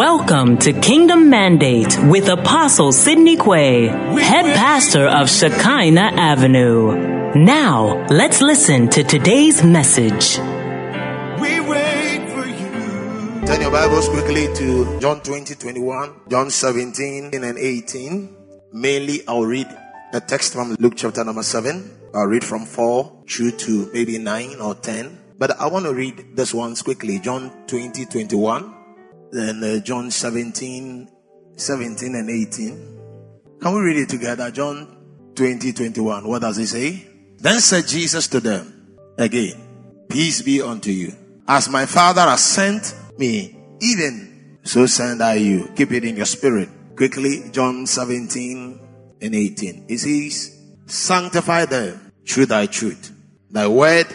Welcome to Kingdom Mandate with Apostle Sidney Quay, head pastor of Shekinah Avenue. Now, let's listen to today's message. We wait for you. Turn your Bibles quickly to John 20, 21, John 17 and 18. Mainly, I'll read a text from Luke chapter number 7. I'll read from 4 through to maybe 9 or 10. But I want to read this ones quickly. John 20, 21 then uh, John 17, 17 and 18. Can we read it together? John 20, 21. What does it say? Then said Jesus to them again, Peace be unto you. As my Father has sent me, even so send I you. Keep it in your spirit. Quickly, John 17 and 18. It says, Sanctify them through thy truth. Thy word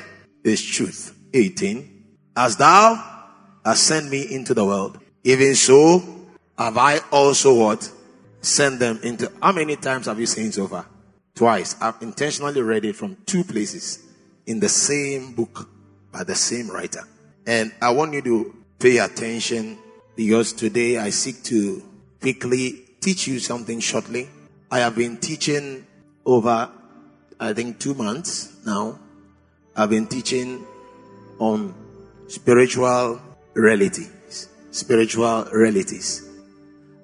is truth. 18. As thou hast sent me into the world, even so, have I also what? Sent them into. How many times have you seen so far? Twice. I've intentionally read it from two places in the same book by the same writer. And I want you to pay attention because today I seek to quickly teach you something shortly. I have been teaching over, I think, two months now. I've been teaching on spiritual reality spiritual realities.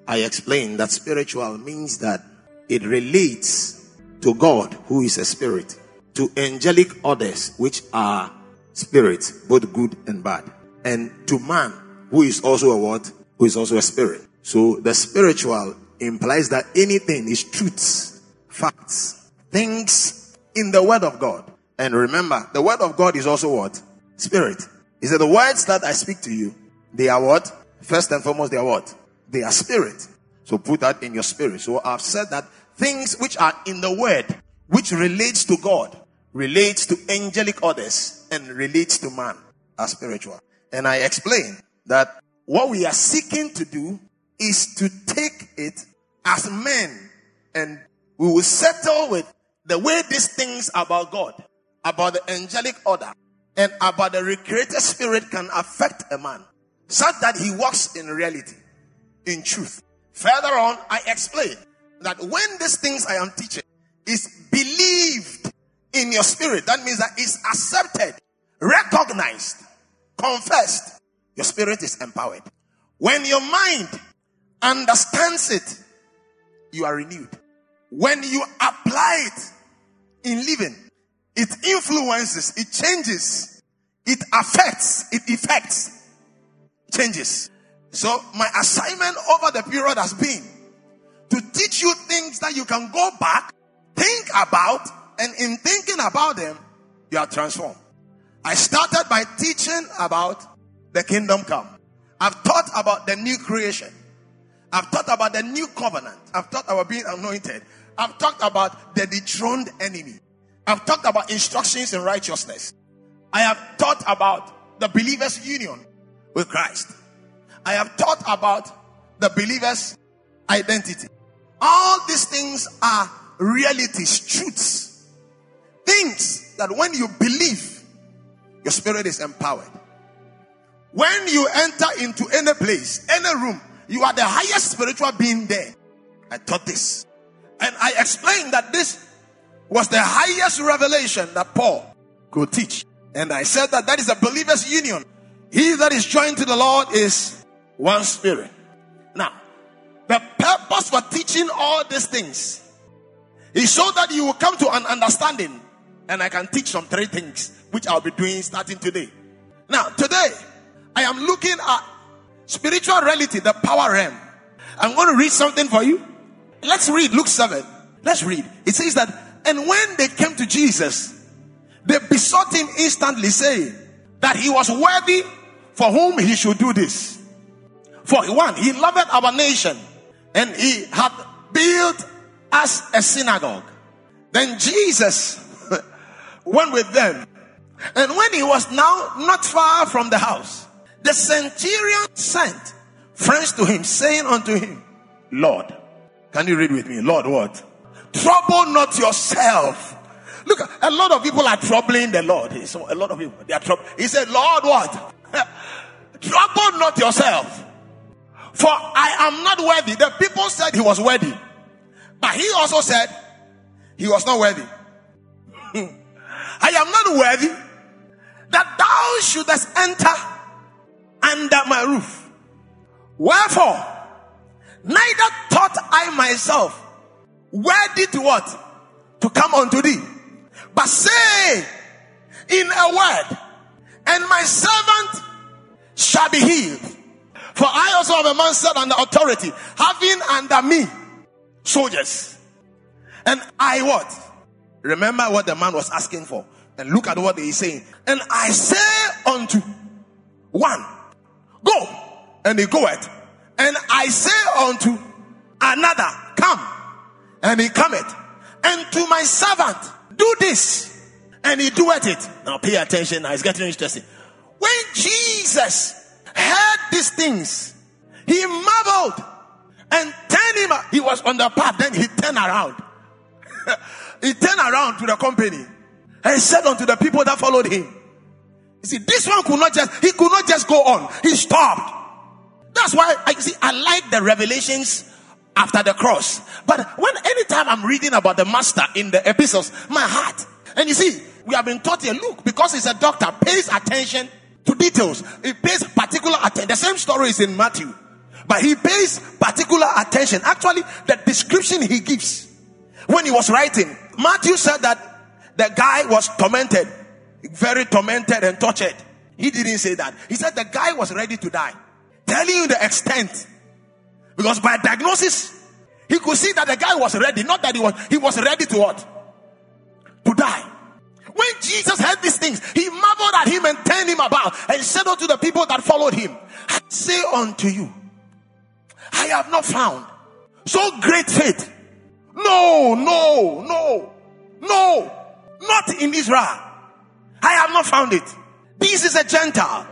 I explained that spiritual means that it relates to God, who is a spirit, to angelic orders, which are spirits, both good and bad, and to man, who is also a what? Who is also a spirit. So the spiritual implies that anything is truths, facts, things in the word of God. And remember, the word of God is also what? Spirit. He said, the words that I speak to you, they are what? First and foremost, they are what? They are spirit. So put that in your spirit. So I've said that things which are in the word, which relates to God, relates to angelic orders, and relates to man, are spiritual. And I explain that what we are seeking to do is to take it as men and we will settle with the way these things about God, about the angelic order, and about the recreated spirit can affect a man such that he walks in reality, in truth. Further on, I explain that when these things I am teaching is believed in your spirit, that means that it's accepted, recognized, confessed, your spirit is empowered. When your mind understands it, you are renewed. When you apply it in living, it influences, it changes, it affects, it affects changes. So my assignment over the period has been to teach you things that you can go back, think about, and in thinking about them, you are transformed. I started by teaching about the kingdom come. I've taught about the new creation. I've taught about the new covenant. I've taught about being anointed. I've talked about the dethroned enemy. I've talked about instructions in righteousness. I have taught about the believer's union with Christ. I have taught about the believer's identity. All these things are realities, truths, things that when you believe, your spirit is empowered. When you enter into any place, any room, you are the highest spiritual being there. I taught this. And I explained that this was the highest revelation that Paul could teach. And I said that that is a believer's union. He that is joined to the Lord is one spirit. Now, the purpose for teaching all these things is so that you will come to an understanding. And I can teach some three things, which I'll be doing starting today. Now, today, I am looking at spiritual reality, the power realm. I'm going to read something for you. Let's read Luke 7. Let's read. It says that, and when they came to Jesus, they besought him instantly, saying that he was worthy for whom he should do this. For one, he loved our nation and he had built us a synagogue. Then Jesus went with them. And when he was now not far from the house, the centurion sent friends to him, saying unto him, Lord, can you read with me? Lord, what? Trouble not yourself. Look, a lot of people are troubling the Lord. So a lot of people, they are trouble. He said, Lord, what? Trouble not yourself. For I am not worthy. The people said he was worthy. But he also said he was not worthy. I am not worthy that thou shouldest enter under my roof. Wherefore, neither thought I myself worthy to what? To come unto thee. But say in a word, and my servant shall be healed. For I also have a man set under authority, having under me soldiers. And I what? Remember what the man was asking for. And look at what he's saying. And I say unto one, go. And he goeth. And I say unto another, come. And he cometh. And to my servant, do this. And he doeth it. Now pay attention. Now it's getting interesting. When Jesus heard these things, he marveled and turned him. He was on the path. Then he turned around. he turned around to the company and said unto the people that followed him, you see, this one could not just, he could not just go on. He stopped. That's why I see, I like the revelations after the cross. But when anytime I'm reading about the master in the epistles, my heart, and you see, we have been taught here, look, because he's a doctor, pays attention to details. He pays particular attention. The same story is in Matthew. But he pays particular attention. Actually, the description he gives when he was writing, Matthew said that the guy was tormented, very tormented and tortured. He didn't say that. He said the guy was ready to die. Telling you the extent. Because by diagnosis, he could see that the guy was ready. Not that he was, he was ready to what? To die. When Jesus heard these things, he marveled at him and turned him about and said unto the people that followed him, I say unto you, I have not found so great faith. No, no, no, no, not in Israel. I have not found it. This is a Gentile.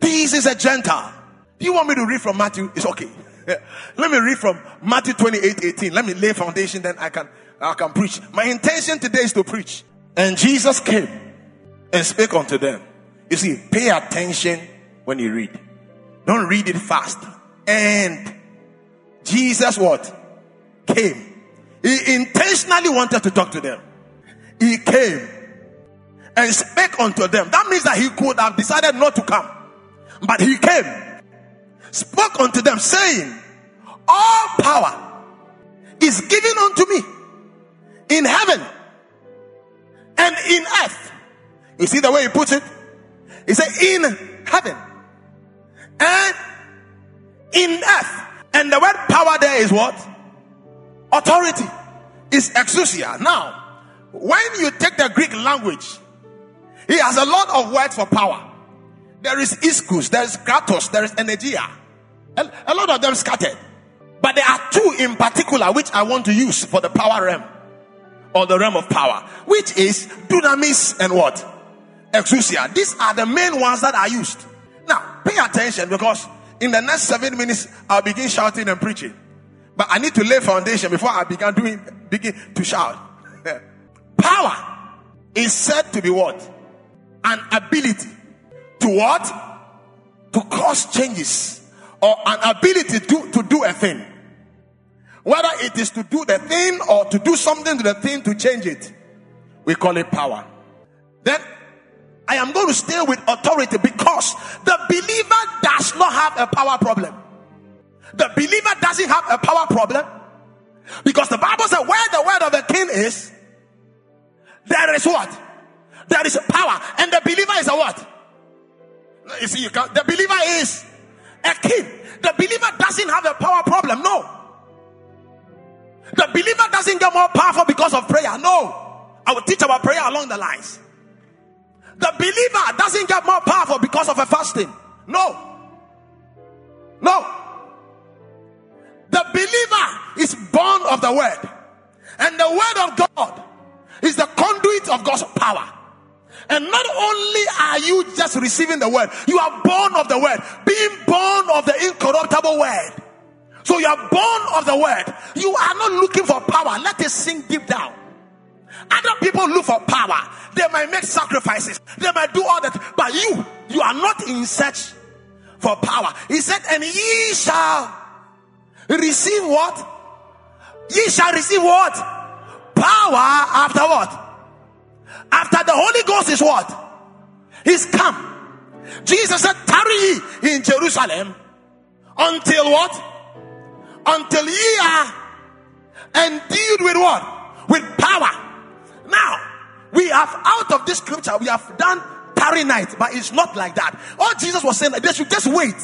This is a Gentile. Do you want me to read from Matthew? It's okay. Let me read from Matthew 28 18. Let me lay foundation, then I can I can preach. My intention today is to preach. And Jesus came and spake unto them. You see, pay attention when you read. Don't read it fast. And Jesus what? Came. He intentionally wanted to talk to them. He came and spake unto them. That means that he could have decided not to come. But he came, spoke unto them, saying, All power is given unto me in heaven and in earth. You see the way he puts it? He said, In heaven and in earth. And the word power there is what? Authority. Is exousia. Now, when you take the Greek language, he has a lot of words for power. There is ischus, there is kratos, there is energia. A lot of them scattered. But there are two in particular which I want to use for the power realm or the realm of power, which is dunamis and what? Exousia. These are the main ones that are used. Now, pay attention because in the next seven minutes, I'll begin shouting and preaching. But I need to lay foundation before I begin doing, begin to shout. power is said to be what? An ability to what? To cause changes or an ability to, to do a thing. Whether it is to do the thing or to do something to the thing to change it, we call it power. Then I am going to stay with authority because the believer does not have a power problem. The believer doesn't have a power problem because the Bible says where the word of the king is, there is what? There is power. And the believer is a what? You see, you can, the believer is a king. The believer doesn't have a power problem. No. The believer doesn't get more powerful because of prayer. No. I will teach about prayer along the lines. The believer doesn't get more powerful because of a fasting. No. No. The believer is born of the word. And the word of God is the conduit of God's power. And not only are you just receiving the word, you are born of the word, being born of the incorruptible word. So you are born of the word. You are not looking for power. Let it sink deep down. Other people look for power. They might make sacrifices. They might do all that. But you, you are not in search for power. He said, and ye shall receive what? Ye shall receive what? Power after what? After the Holy Ghost is what? He's come. Jesus said, tarry in Jerusalem until what? Until ye are endued with what? With power. Now, we have out of this scripture, we have done tarry night, but it's not like that. All Jesus was saying, they should just wait.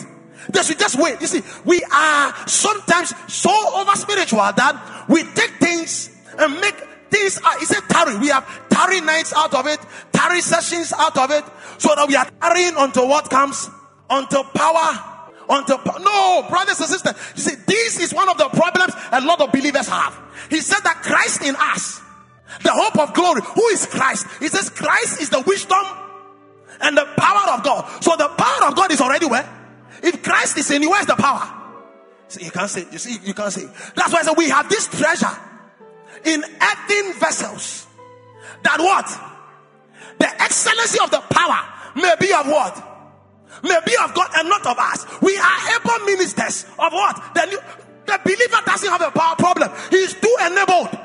They should just wait. You see, we are sometimes so over spiritual that we take things and make things. Uh, he said tarry. We have tarry nights out of it, tarry sessions out of it, so that we are tarrying until what comes, until power until no brothers and sisters. You see this is one of the problems a lot of believers have. He said that christ in us the hope of glory. Who is christ? He says christ is the wisdom and the power of god. So the power of god is already where? If christ is in you where's the power? See you can't say you see you can't say. That's why I said we have this treasure in earthen vessels that what? The excellency of the power may be of what may be of God and not of us. We are able ministers of what? The, new, the believer doesn't have a power problem. He's too enabled.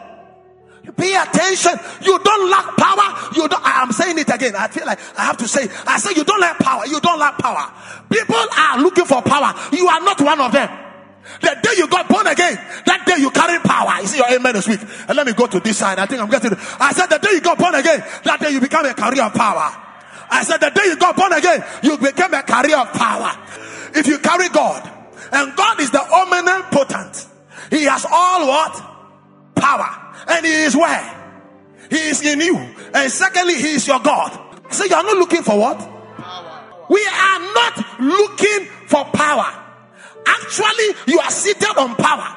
Pay attention. You don't lack power. You don't. I am saying it again. I feel like I have to say. I say you don't lack power. You don't lack power. People are looking for power. You are not one of them. The day you got born again, that day you carry power. You see your amen this week. And let me go to this side. I think I'm getting. I said the day you got born again, that day you become a carrier of power. I said the day you got born again, you became a carrier of power. If you carry God, and God is the omnipotent, He has all what? Power. And He is where? He is in you. And secondly, He is your God. So you are not looking for what? Power. We are not looking for power. Actually, you are seated on power.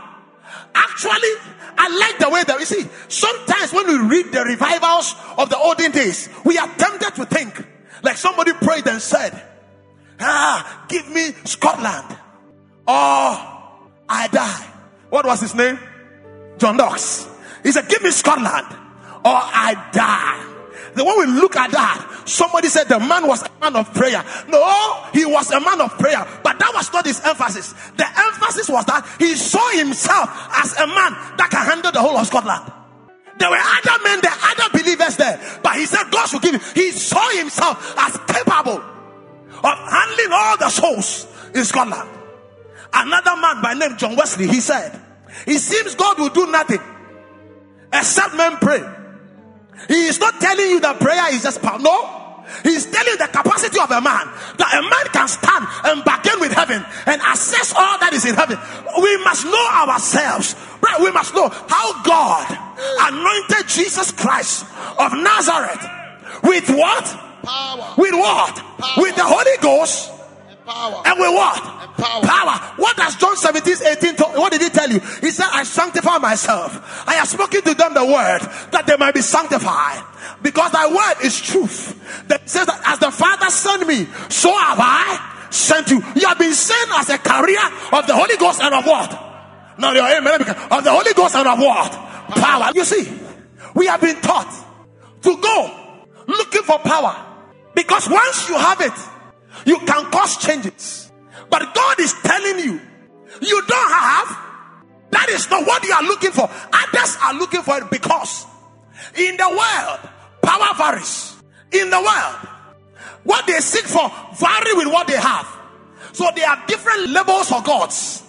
Actually, I like the way that you see. Sometimes when we read the revivals of the olden days, we are tempted to think like somebody prayed and said, Ah, give me Scotland or I die. What was his name? John Knox. He said, Give me Scotland or I die. The when we look at that, somebody said the man was a man of prayer. No, he was a man of prayer, but that was not his emphasis. The emphasis was that he saw himself as a man that can handle the whole of Scotland. There were other men, there other believers there. But he said God should give him. He saw himself as capable of handling all the souls in Scotland. Another man by name John Wesley, he said, It seems God will do nothing except men pray. He is not telling you that prayer is just power. No. He's telling the capacity of a man that a man can stand and bargain with heaven and assess all that is in heaven. We must know ourselves. Right? We must know how God anointed Jesus Christ of Nazareth with what? Power. With what? Power. With the Holy Ghost Power. and with what? power. Power. What does John 17, 18 talk, What did he tell you? He said, I sanctify myself. I have spoken to them the word that they might be sanctified. Because thy word is truth. That says that as the Father sent me, so have I sent you. You have been sent as a carrier of the Holy Ghost and of what? Now your amen. Of the Holy Ghost and of what? Power. You see, we have been taught to go looking for power. Because once you have it, you can cause changes. But God is telling you, you don't have. That is not what you are looking for. Others are looking for it because in the world, power varies. In the world, what they seek for vary with what they have. So there are different levels of gods.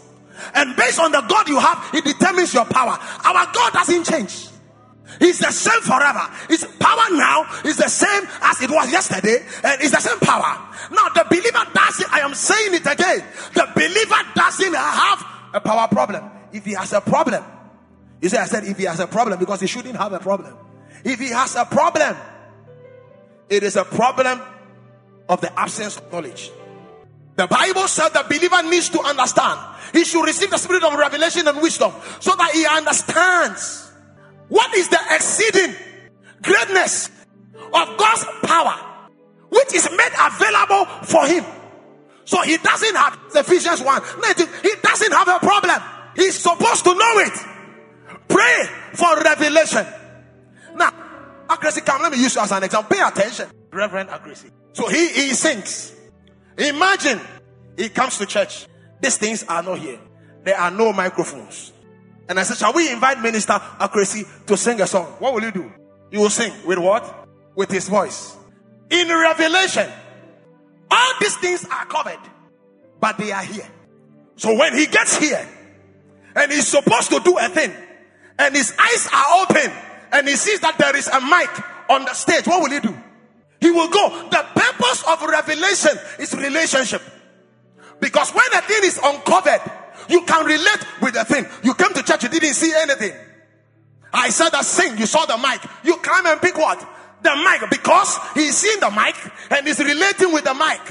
And based on the God you have, it determines your power. Our God doesn't change. He's the same forever. His power now is the same as it was yesterday, and it's the same power. Now, the believer doesn't, I am saying it again, the believer doesn't have a power problem. If he has a problem, you see, I said if he has a problem because he shouldn't have a problem. If he has a problem, it is a problem of the absence of knowledge. The Bible said the believer needs to understand. He should receive the spirit of revelation and wisdom so that he understands what is the exceeding greatness of God's power, which is made available for him. So he doesn't have Ephesians 1. He doesn't have a problem. He's supposed to know it. Pray for revelation. Now, Akresi, come, let me use you as an example. Pay attention. Reverend Akresi. So he, he sings. Imagine he comes to church. These things are not here. there are no microphones. And I said, Shall we invite Minister Akresi to sing a song? What will you do? You will sing with what? With his voice. In Revelation, all these things are covered, but they are here. So when he gets here and he's supposed to do a thing and his eyes are open and he sees that there is a mic on the stage, what will he do? He will go. The purpose of revelation is relationship. Because when a thing is uncovered, you can relate with the thing. You came to church, you didn't see anything. I said that sing, you saw the mic. You climb and pick what? The mic because he's seeing the mic and he's relating with the mic.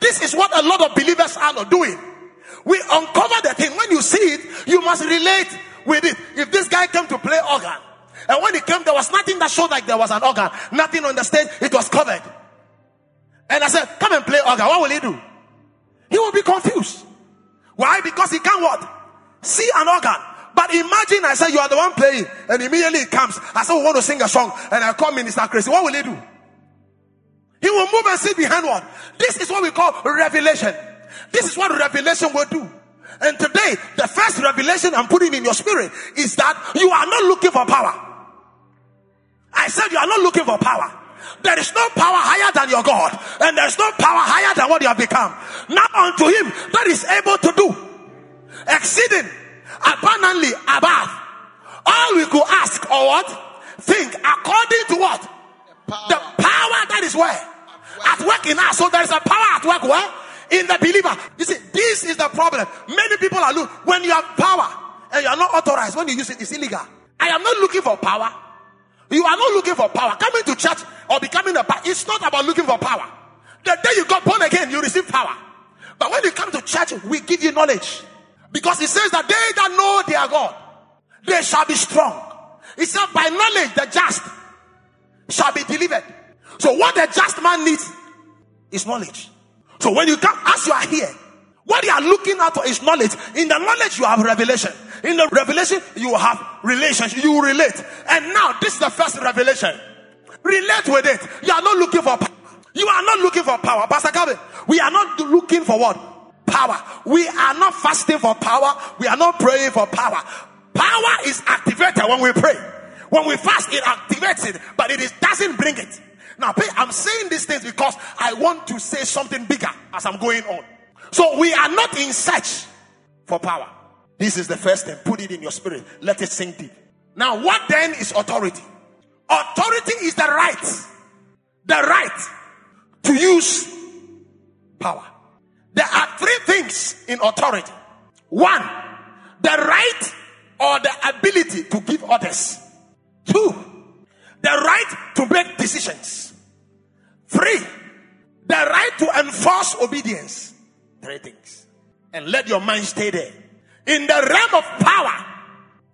This is what a lot of believers are not doing. We uncover the thing. When you see it, you must relate with it. If this guy came to play organ, and when he came, there was nothing that showed like there was an organ. Nothing on the stage. It was covered. And I said, come and play organ. What will he do? He will be confused. Why? Because he can't what? See an organ. But imagine I say you are the one playing and immediately it comes. I say we want to sing a song and I call Minister Chris. What will he do? He will move and sit behind what? This is what we call revelation. This is what revelation will do. And today, the first revelation I'm putting in your spirit is that you are not looking for power. I said you are not looking for power. There is no power higher than your God, and there is no power higher than what you have become. Now unto him that is able to do exceeding abundantly above all we could ask or what think according to what power. the power that is where at work in us. So there is a power at work where in the believer. You see, this is the problem. Many people are look when you have power and you are not authorized. When you use it, it's illegal. I am not looking for power. You are not looking for power. Coming to church or becoming a pastor, it's not about looking for power. The day you got born again, you receive power. But when you come to church, we give you knowledge. Because it says that they that know their God, they shall be strong. It said by knowledge the just shall be delivered. So what the just man needs is knowledge. So when you come, as you are here, what you are looking out for is knowledge. In the knowledge, you have revelation. In the revelation, you have relationship. You relate. And now, this is the first revelation. Relate with it. You are not looking for power. You are not looking for power. Pastor Kabe, we are not looking for what? Power. We are not fasting for power. We are not praying for power. Power is activated when we pray. When we fast, it activates it, but it is, doesn't bring it. Now, I'm saying these things because I want to say something bigger as I'm going on. So we are not in search for power. This is the first thing. Put it in your spirit. Let it sink deep. Now, what then is authority? Authority is the right, the right to use power. There are three things in authority. One, the right or the ability to give orders. Two, the right to make decisions. Three, the right to enforce obedience. Three things. And let your mind stay there. In the realm of power,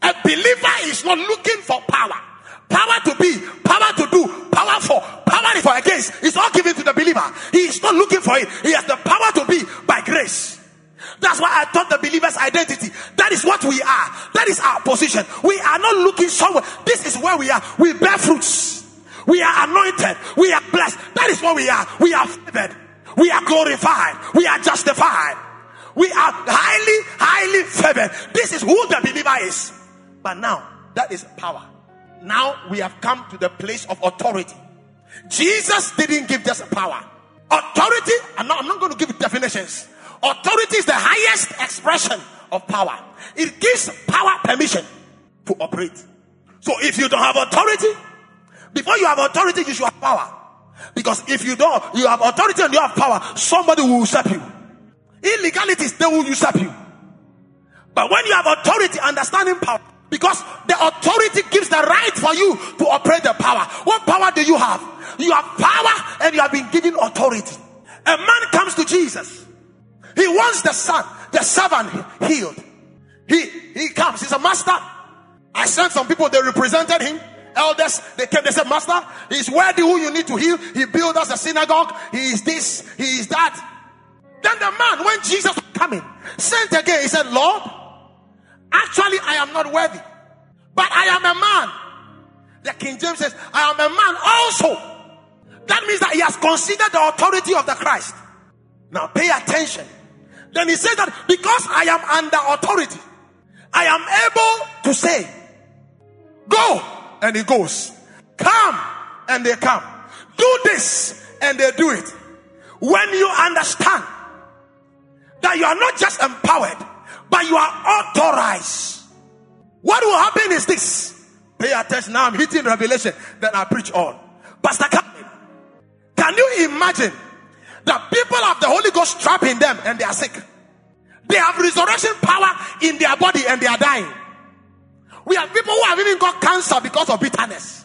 a believer is not looking for power. Power to be, power to do, power for, power for against. It's all given to the believer. He is not looking for it. He has the power to be by grace. That's why I taught the believer's identity. That is what we are. That is our position. We are not looking somewhere. This is where we are. We bear fruits. We are anointed. We are blessed. That is what we are. We are favored. We are glorified. We are justified. We are highly, highly favored. This is who the believer is. But now, that is power. Now we have come to the place of authority. Jesus didn't give us power. Authority, I'm not, I'm not going to give definitions. Authority is the highest expression of power. It gives power permission to operate. So if you don't have authority, before you have authority, you should have power. Because if you don't, you have authority and you have power, somebody will usurp you. Illegalities, they will usurp you. But when you have authority, understanding power, because the authority gives the right for you to operate the power. What power do you have? You have power and you have been given authority. A man comes to Jesus. He wants the son, the servant healed. He he comes. He's a master. I sent some people. They represented him. Elders, they came. They said, "Master, he's worthy who you need to heal. He built us a synagogue. He is this. He is that." Then the man, when Jesus was coming, sent again. He said, "Lord, actually, I am not worthy, but I am a man." The King James says, "I am a man also." That means that he has considered the authority of the Christ. Now, pay attention. Then he says that because I am under authority, I am able to say, Go, and he goes. Come, and they come. Do this, and they do it. When you understand that you are not just empowered, but you are authorized, what will happen is this. Pay attention. Now I'm hitting revelation, then I preach on. Pastor can you imagine that people have the Holy Ghost trapped in them and they are sick? They have resurrection power in their body and they are dying. We have people who have even got cancer because of bitterness.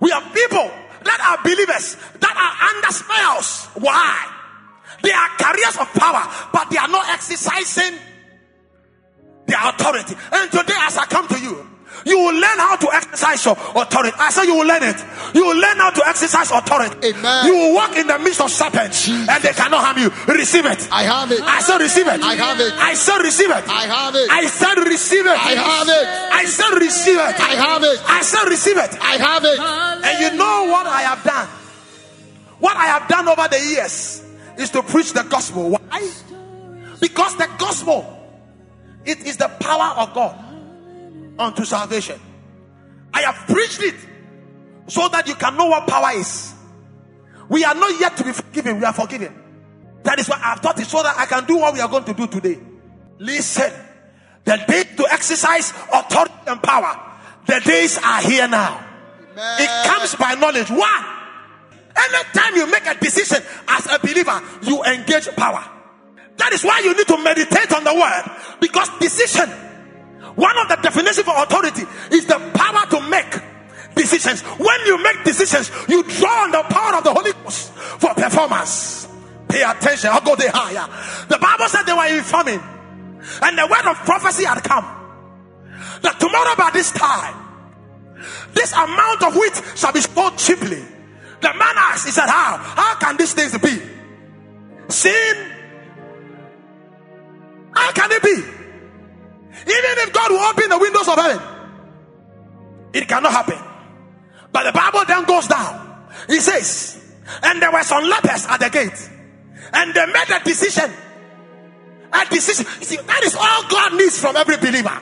We have people that are believers that are under spells. Why? They are carriers of power, but they are not exercising their authority. And today, as I come to you, you will learn how to exercise your authority. I say you will learn it. You will learn how to exercise authority. Amen. You will walk in the midst of serpents and they cannot harm you. Receive it. I have it. I said receive it. I have it. I said receive it. I have it. I said receive it. I have it. I said receive it. I have it. I said receive it. I have it. And you know what I have done? What I have done over the years is to preach the gospel. Why? Because the gospel it is the power of God unto salvation. I have preached it so that you can know what power is. We are not yet to be forgiven, we are forgiven. That is why I've taught it so that I can do what we are going to do today. Listen, the day to exercise authority and power, the days are here now. Amen. It comes by knowledge. One, anytime you make a decision as a believer, you engage power. That is why you need to meditate on the word because decision, one of the definitions for authority is the power to make decisions. When you make decisions, you draw on the power of the Holy Ghost for performance. Pay attention. I'll go there higher. The Bible said they were in famine, and the word of prophecy had come that tomorrow by this time, this amount of wheat shall be sold cheaply. The man asked, he said, How? How can these things be? Sin how can it be? Even if God will open the windows of heaven, it cannot happen. But the Bible then goes down. He says, and there were some lepers at the gate, and they made a decision. A decision. See, that is all God needs from every believer.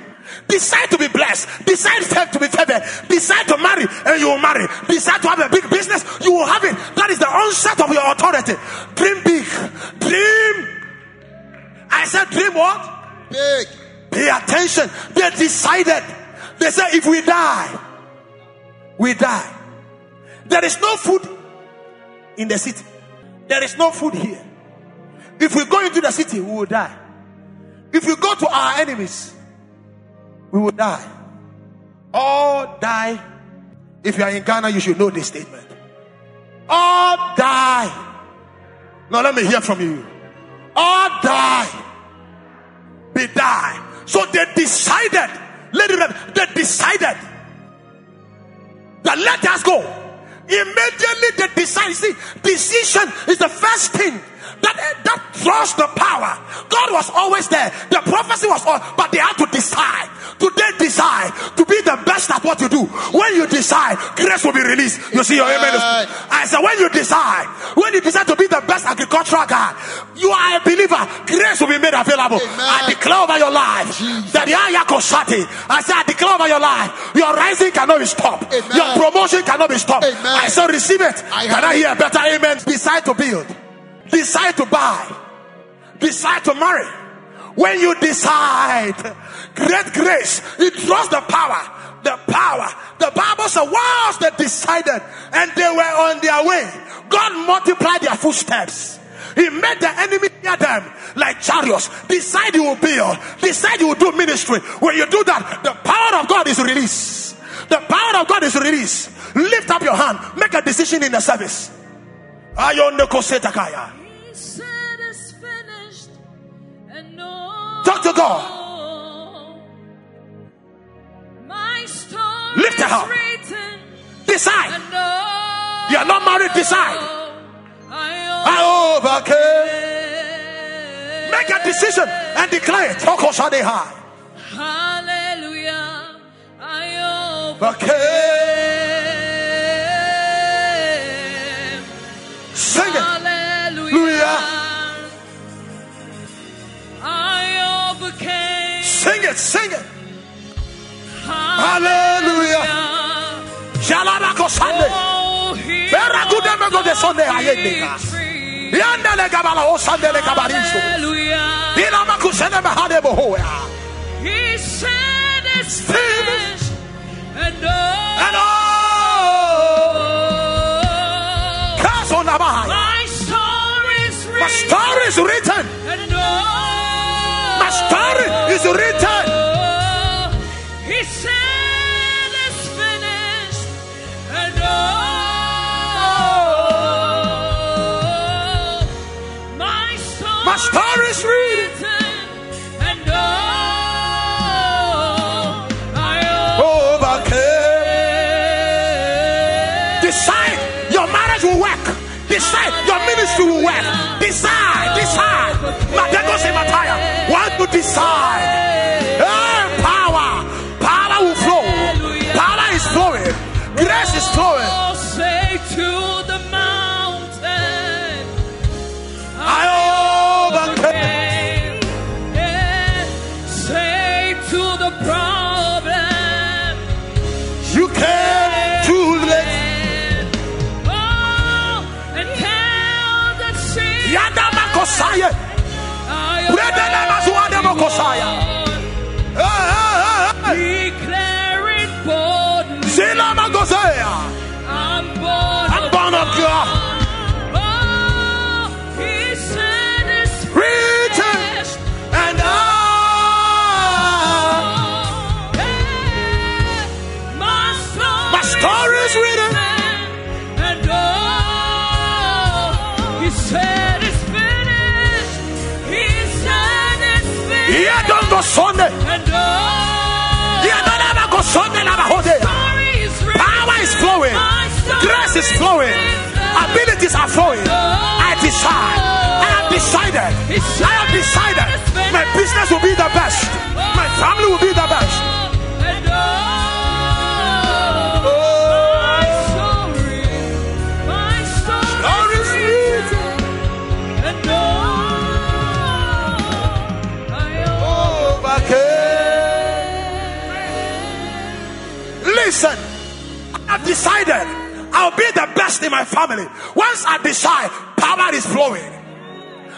Decide to be blessed. Decide to be favored. Decide to marry and you will marry. Decide to have a big business, you will have it. That is the onset of your authority. Dream big. Dream I said, dream what? Big. Pay attention. They decided. They said, if we die, we die. There is no food in the city. There is no food here. If we go into the city, we will die. If we go to our enemies, we will die. All die. If you are in Ghana, you should know this statement. All die. Now let me hear from you. All die be die. So they decided, lady, they decided that let us go. Immediately they decided. See, decision is the first thing that eh, that draws the power. God was always there. The prophecy was all, but they had to decide. Today, decide to be the best at what you do. When you decide, grace will be released. You see your amen. I said, when you decide, when you decide to be the best agricultural guy, you are a believer. Grace will be made available. Amen. I declare over your life that the Ayakoshati. I say, I declare over your life, your rising cannot be stopped. Amen. Your promotion cannot be stopped. Amen. I say, receive it. I Can I hear a better amen? Decide to build. Decide to buy. Decide to marry. When you decide, great grace, it draws the power. The power. The Bible says, whilst they decided and they were on their way, God multiplied their footsteps. He made the enemy near them like chariots. Decide you will build. Decide you will do ministry. When you do that, the power of God is released. The power of God is released. Lift up your hand. Make a decision in the service. Ayonde kosetakaya. He said it's finished, and no. Talk to God. Lift it up. Decide. You are not married, decide. I overcame. Make a decision and declare it. Hallelujah. I Overcame. Sing it, sing it. Hallelujah. Jalabako Sunday. De He said it's finished. And oh, all. My story is written. My story is written. Story is written. He said it's finished. And oh, my story, My story is written. And oh, I Overcame. Decide your marriage will work. Decide your ministry will work. Decide, decide. Matego se mataya. Decide. Mazuade written. Power is flowing. Grace is flowing. Abilities are flowing. I decide. I have decided. I have decided. My business will be the best. My family will be the best. Decided I'll be the best in my family. Once I decide, power is flowing.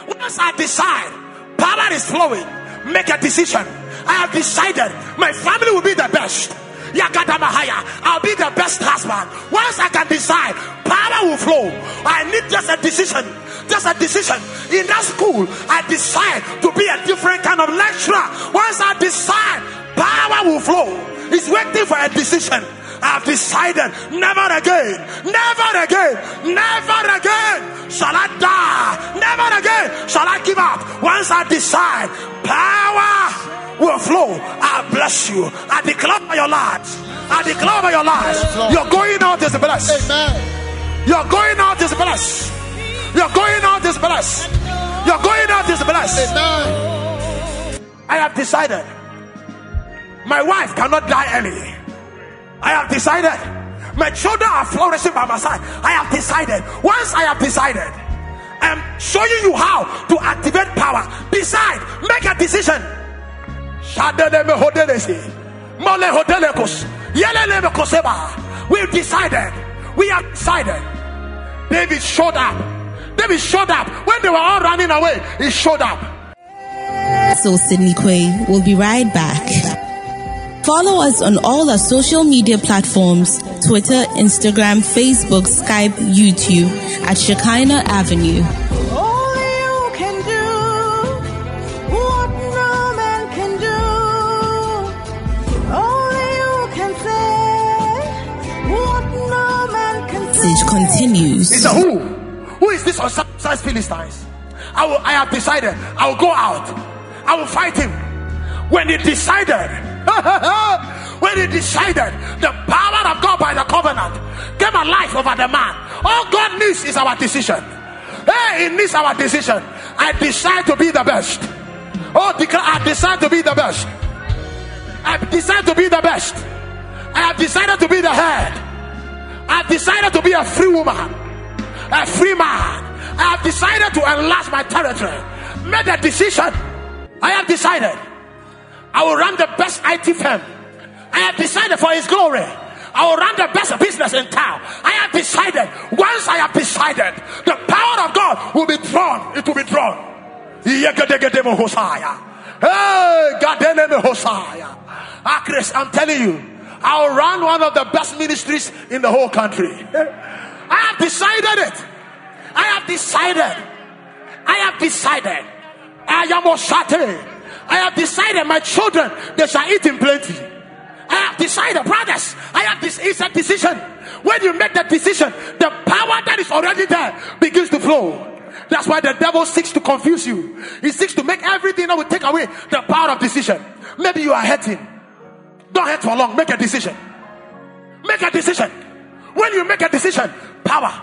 Once I decide, power is flowing. Make a decision. I have decided my family will be the best. Yakata Mahaya, I'll be the best husband. Once I can decide, power will flow. I need just a decision. Just a decision. In that school, I decide to be a different kind of lecturer. Once I decide, power will flow. It's waiting for a decision. I've decided never again, never again, never again shall I die, never again shall I give up. Once I decide, power will flow. I bless you. I declare by your lives. I declare by your lives. You're going out is blessed. Amen. You're going out is blessed. Your going out is blessed. Your going out is blessed. Amen. I have decided my wife cannot die early. I have decided my children are flourishing by my side. I have decided. Once I have decided, I'm showing you how to activate power. Decide, make a decision. We've decided. We have decided. David showed up. David showed up. When they were all running away, he showed up. So Sydney Quay will be right back. Follow us on all our social media platforms Twitter, Instagram, Facebook, Skype, YouTube at Shekinah Avenue. Only you can do what no man can do. Only you can say what no man can say. Message continues. He said, Who? Who is this uncircumcised Philistines? I, will, I have decided. I will go out. I will fight him. When he decided, when he decided, the power of God by the covenant came alive over the man. All God needs is our decision. Hey, he needs our decision. I decide to be the best. Oh, I decide to be the best. I decide to be the best. I have decided to be the head. I have decided to be a free woman, a free man. I have decided to enlarge my territory. Made a decision. I have decided I will run the best IT firm. I have decided for His glory. I will run the best business in town. I have decided. Once I have decided, the power of God will be drawn. It will be drawn. Hey, Chris, I'm telling you, I'll run one of the best ministries in the whole country. I have decided it. I have decided. I have decided. I am Oshate. I have decided my children they shall eat in plenty. I have decided, brothers. I have this. It's a decision. When you make that decision, the power that is already there begins to flow. That's why the devil seeks to confuse you. He seeks to make everything that will take away the power of decision. Maybe you are hurting. Don't hurt for long. Make a decision. Make a decision. When you make a decision, power.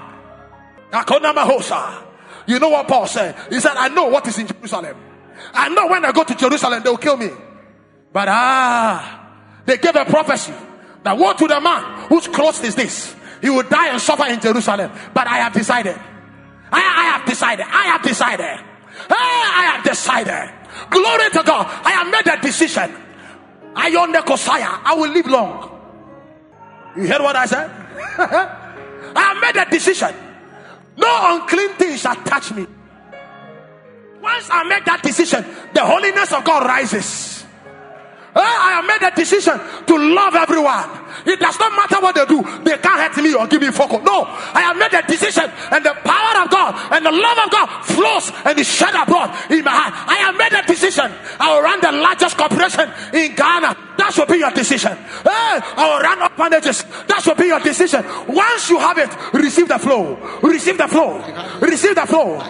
You know what Paul said? He said, I know what is in Jerusalem. I know when I go to Jerusalem, they'll kill me. But ah, they gave a prophecy that woe to the man whose clothes is this. He will die and suffer in Jerusalem. But I have decided. I, I have decided. I have decided. I have decided. Glory to God. I have made a decision. I own the Kosaya. I will live long. You heard what I said? I have made a decision. No unclean thing shall touch me. Once I make that decision, the holiness of God rises. Eh, I have made a decision to love everyone. It does not matter what they do, they can't hurt me or give me focus. No, I have made a decision, and the power of God and the love of God flows and is shed abroad in my heart. I have made a decision. I will run the largest corporation in Ghana. That should be your decision. Hey, I will run orphanages. That should be your decision. Once you have it, receive the flow. Receive the flow. Receive the flow.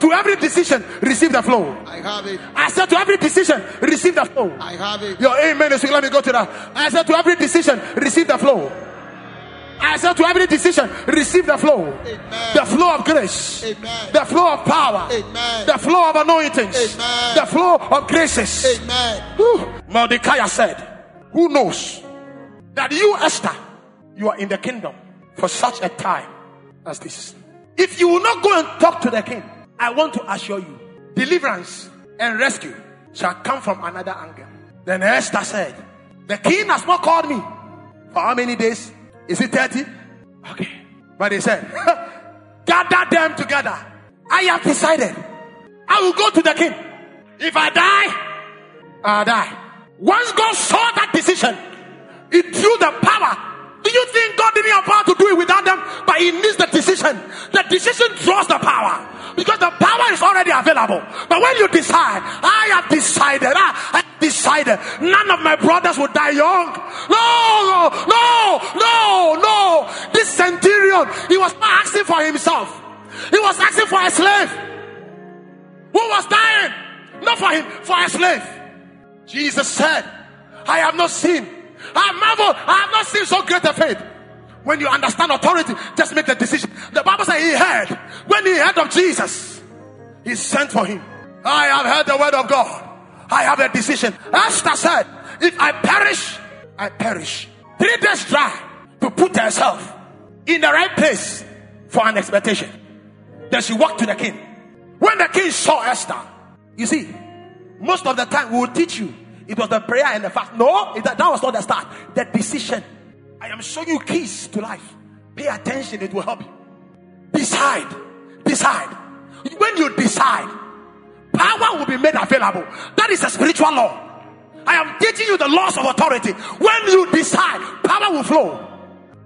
To every decision, receive the flow. I have it. I said to every decision, receive the flow. I have it. Your amen is let me go to that. I said to every decision, receive the flow. I said to every decision, receive the flow. Amen. The flow of grace. Amen. The flow of power. Amen. The flow of anointings. Amen. The flow of graces. Amen. Mordecai said, Who knows that you, Esther, you are in the kingdom for such a time as this? If you will not go and talk to the king, I want to assure you, deliverance and rescue shall come from another angle. Then Esther said, The king has not called me. For how many days? Is it 30? Okay. But he said, Gather them together. I have decided. I will go to the king. If I die, I'll die. Once God saw that decision, it drew the power. Do you think God didn't have power to do it without them? But He needs the decision. The decision draws the power because the power is already available. But when you decide, I have decided, I, have decided, none of my brothers will die young. No, No, no, no, no. This centurion, he was not asking for himself. He was asking for a slave who was dying, not for him, for a slave. Jesus said, I have not seen, I marvel, I have not seen so great a faith. When you understand authority, just make the decision. The Bible says he heard. When he heard of Jesus, he sent for him. I have heard the word of God. I have a decision. Esther said, if I perish, I perish. Three days try to put herself in the right place for an expectation. Then she walked to the king. When the king saw Esther, you see, most of the time we will teach you it was the prayer and the fast. No, it- that, was not the start. The decision. I am showing you keys to life. Pay attention, it will help you. Decide. Decide. When you decide, power will be made available. That is a spiritual law. I am teaching you the laws of authority. When you decide, power will flow.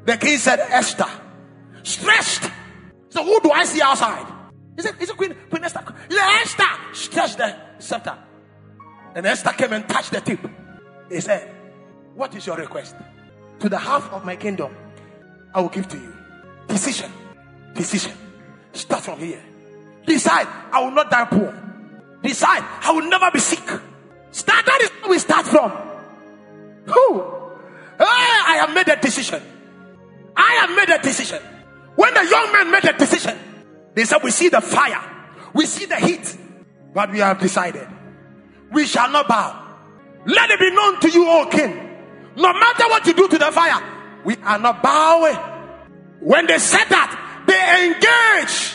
The king said, Esther, stretched. So who do I see outside? He said, Is it Queen, Queen Esther? He Esther, stretch the scepter. And Esther came and touched the tip. He said, What is your request? To the half of my kingdom, I will give to you. Decision. Decision. Start from here. Decide, I will not die poor. Decide, I will never be sick. Start, that is where we start from. Who? I have made a decision. I have made a decision. When the young man made a decision, they said, We see the fire, we see the heat, but we have decided we shall not bow. Let it be known to you, O king. No matter what you do to the fire, we are not bowing. When they said that, they engaged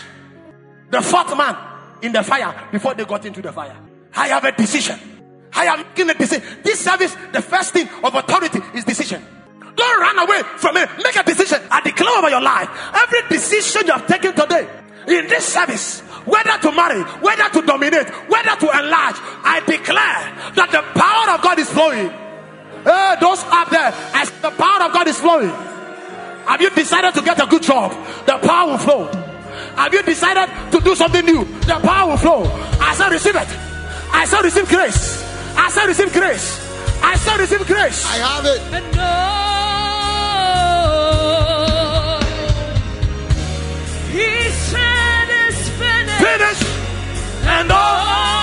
the fourth man in the fire before they got into the fire. I have a decision. I am making a decision. This service, the first thing of authority is decision. Don't run away from it. Make a decision. I declare over your life. Every decision you have taken today in this service, whether to marry, whether to dominate, whether to enlarge, I declare that the power of God is flowing. Hey, those up there, as the power of God is flowing. Have you decided to get a good job? The power will flow. Have you decided to do something new? The power will flow. I said, receive it. I said, receive grace. I said, receive grace. I said, receive grace. I have it. Finished. Finish. And oh,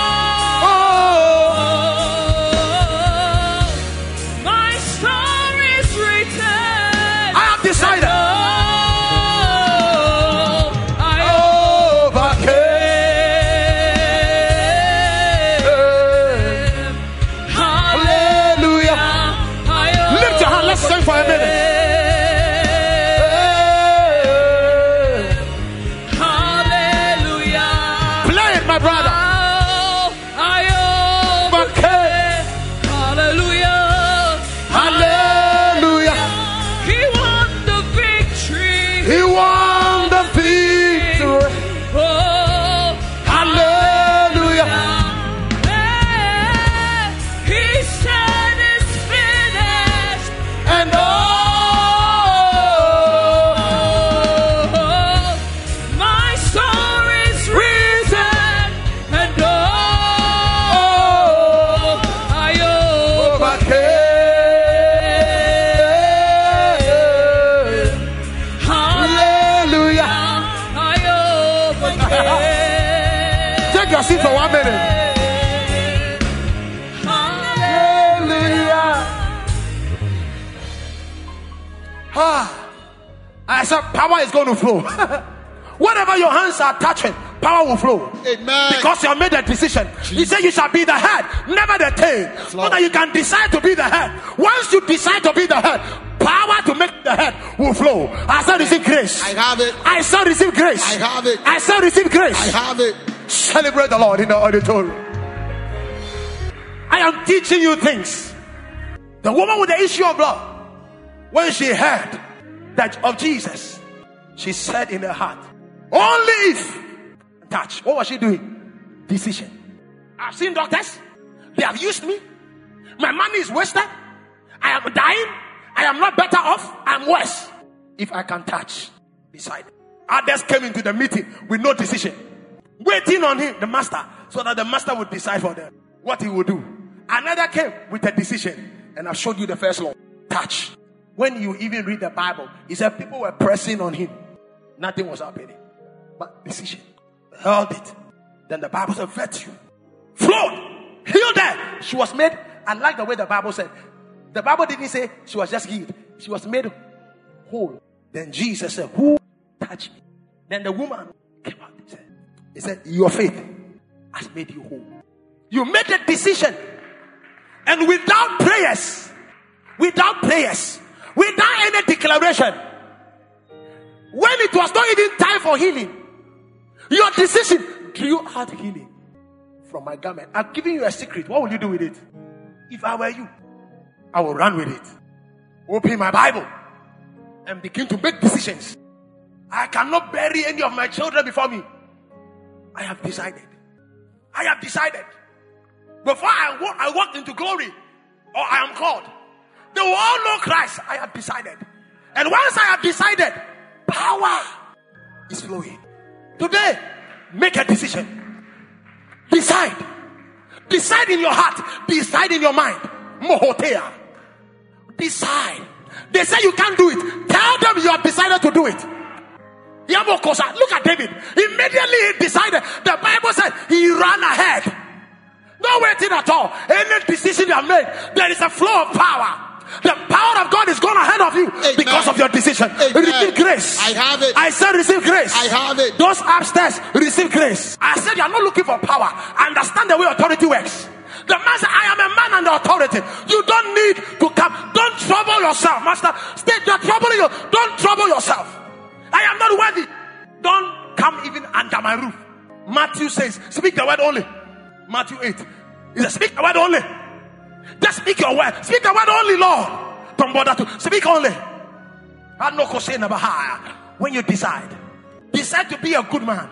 power is going to flow. Whatever your hands are touching, power will flow. Amen. Because you have made a decision. He said you shall be the head, never the tail. So that you can decide to be the head. Once you decide to be the head, power to make the head will flow. I said receive grace. I have it. I said receive grace. I have it. I said receive grace. I have it. Celebrate the Lord in the auditorium. I am teaching you things. The woman with the issue of blood, when she heard that of Jesus, she said in her heart, Only if touch. What was she doing? Decision. I've seen doctors, they have used me. My money is wasted. I am dying. I am not better off. I'm worse. If I can touch, decide. Others came into the meeting with no decision waiting on him, the master, so that the master would decide for them what he would do. Another came with a decision, and I've showed you the first law touch. When you even read the Bible, he said people were pressing on him, nothing was happening, but decision held it. Then the Bible said, virtue flowed, healed her. She was made. I like the way the Bible said. The Bible didn't say she was just healed, she was made whole. Then Jesus said, Who touched me? Then the woman came out and said, He said, Your faith has made you whole. You made a decision. And without prayers, without prayers, without any declaration, when it was not even time for healing, your decision drew out healing from my garment. I'm giving you a secret. What will you do with it? If I were you, I will run with it. Open my Bible and begin to make decisions. I cannot bury any of my children before me. I have decided. I have decided. Before I walk, I into glory, or I am called. They will all know Christ. I have decided. And once I have decided, power is flowing. Today, make a decision. Decide. Decide in your heart. Decide in your mind. Mohotea. Decide. They say you can't do it. Tell them you have decided to do it. Look at David. Immediately he decided. The Bible said he ran ahead. No waiting at all. Any decision you have made, there is a flow of power. The power of God is gone ahead of you Amen. because of your decision. Amen. Receive grace. I have it. I said receive grace. I have it. Those upstairs, receive grace. I said you are not looking for power. Understand the way authority works. The man said, I am a man under authority. You don't need to come. Don't trouble yourself, master. Stay, you're troubling you. Don't trouble yourself. I am not worthy. Don't come even under my roof. Matthew says, speak the word only. Matthew 8. He says, speak the word only. Just speak your word. Speak the word only, Lord. Don't bother to speak only. Anokosena When you decide, decide to be a good man,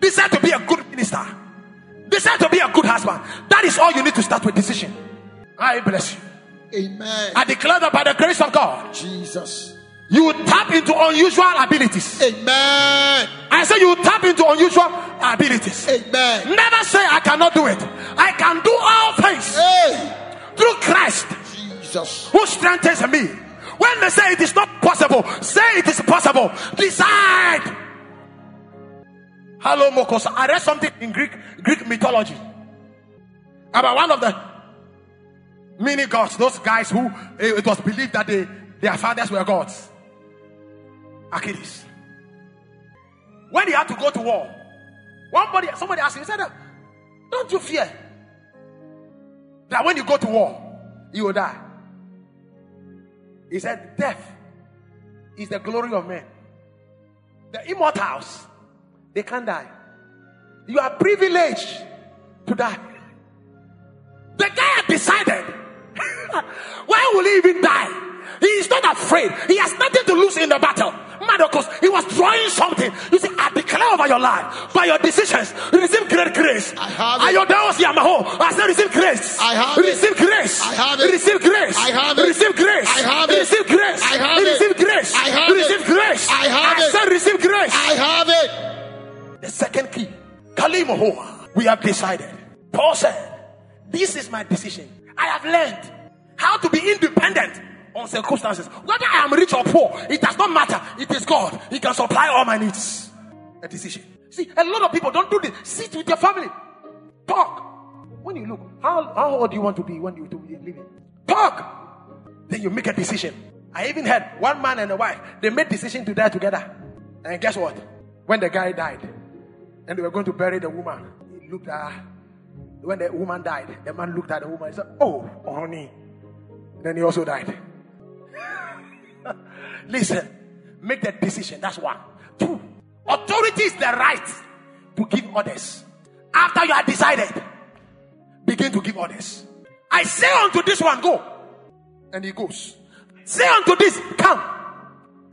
decide to be a good minister, decide to be a good husband. That is all you need to start with decision. I bless you. Amen. I declare that by the grace of God, Jesus. you will tap into unusual abilities. Amen. I say you will tap into unusual abilities. Amen. Never say I cannot do it. I can do all things Hey. Through Christ Jesus. who strengthens me. When they say it is not possible, say it is possible. Decide. Hello, Mokos. I read something in Greek Greek mythology about one of the mini gods. Those guys who eh, it was believed that they, their fathers were gods. Achilles. When he had to go to war, one body, somebody asked him, he said, "Don't you fear that when you go to war, you will die?" He said, Death is the glory of men. The immortals, they can't die. You are privileged to die. The guy decided. Why will he even die? He is not afraid. He has nothing to lose in the battle. Madokos, he was drawing something. You see, I declare over your life by your decisions, receive great grace. I have it. I say receive grace. I have it. receive grace. I have it. Receive grace. I have it. Receive grace. I have it. Receive grace. I have it. Receive grace. I have it. Receive grace. I have I it. said receive grace. I have it. The second key, Kalimohoa. We have decided. Paul said, This is my decision. I have learned how to be independent on circumstances. Whether I am rich or poor, it does not matter. It is God. He can supply all my needs. A decision. See, a lot of people don't do this. Sit with your family. Talk. When you look, how, how old do you want to be when you be living? Talk. Then you make a decision. I even had one man and a wife. They made decision to die together. And guess what? When the guy died, and they were going to bury the woman, he looked at her. When the woman died, the man looked at the woman and said, Oh, honey. Then he also died. Listen, make that decision. That's one. Two, authority is the right to give orders. After you are decided, begin to give orders. I say unto this one, go. And he goes. Say unto this, come.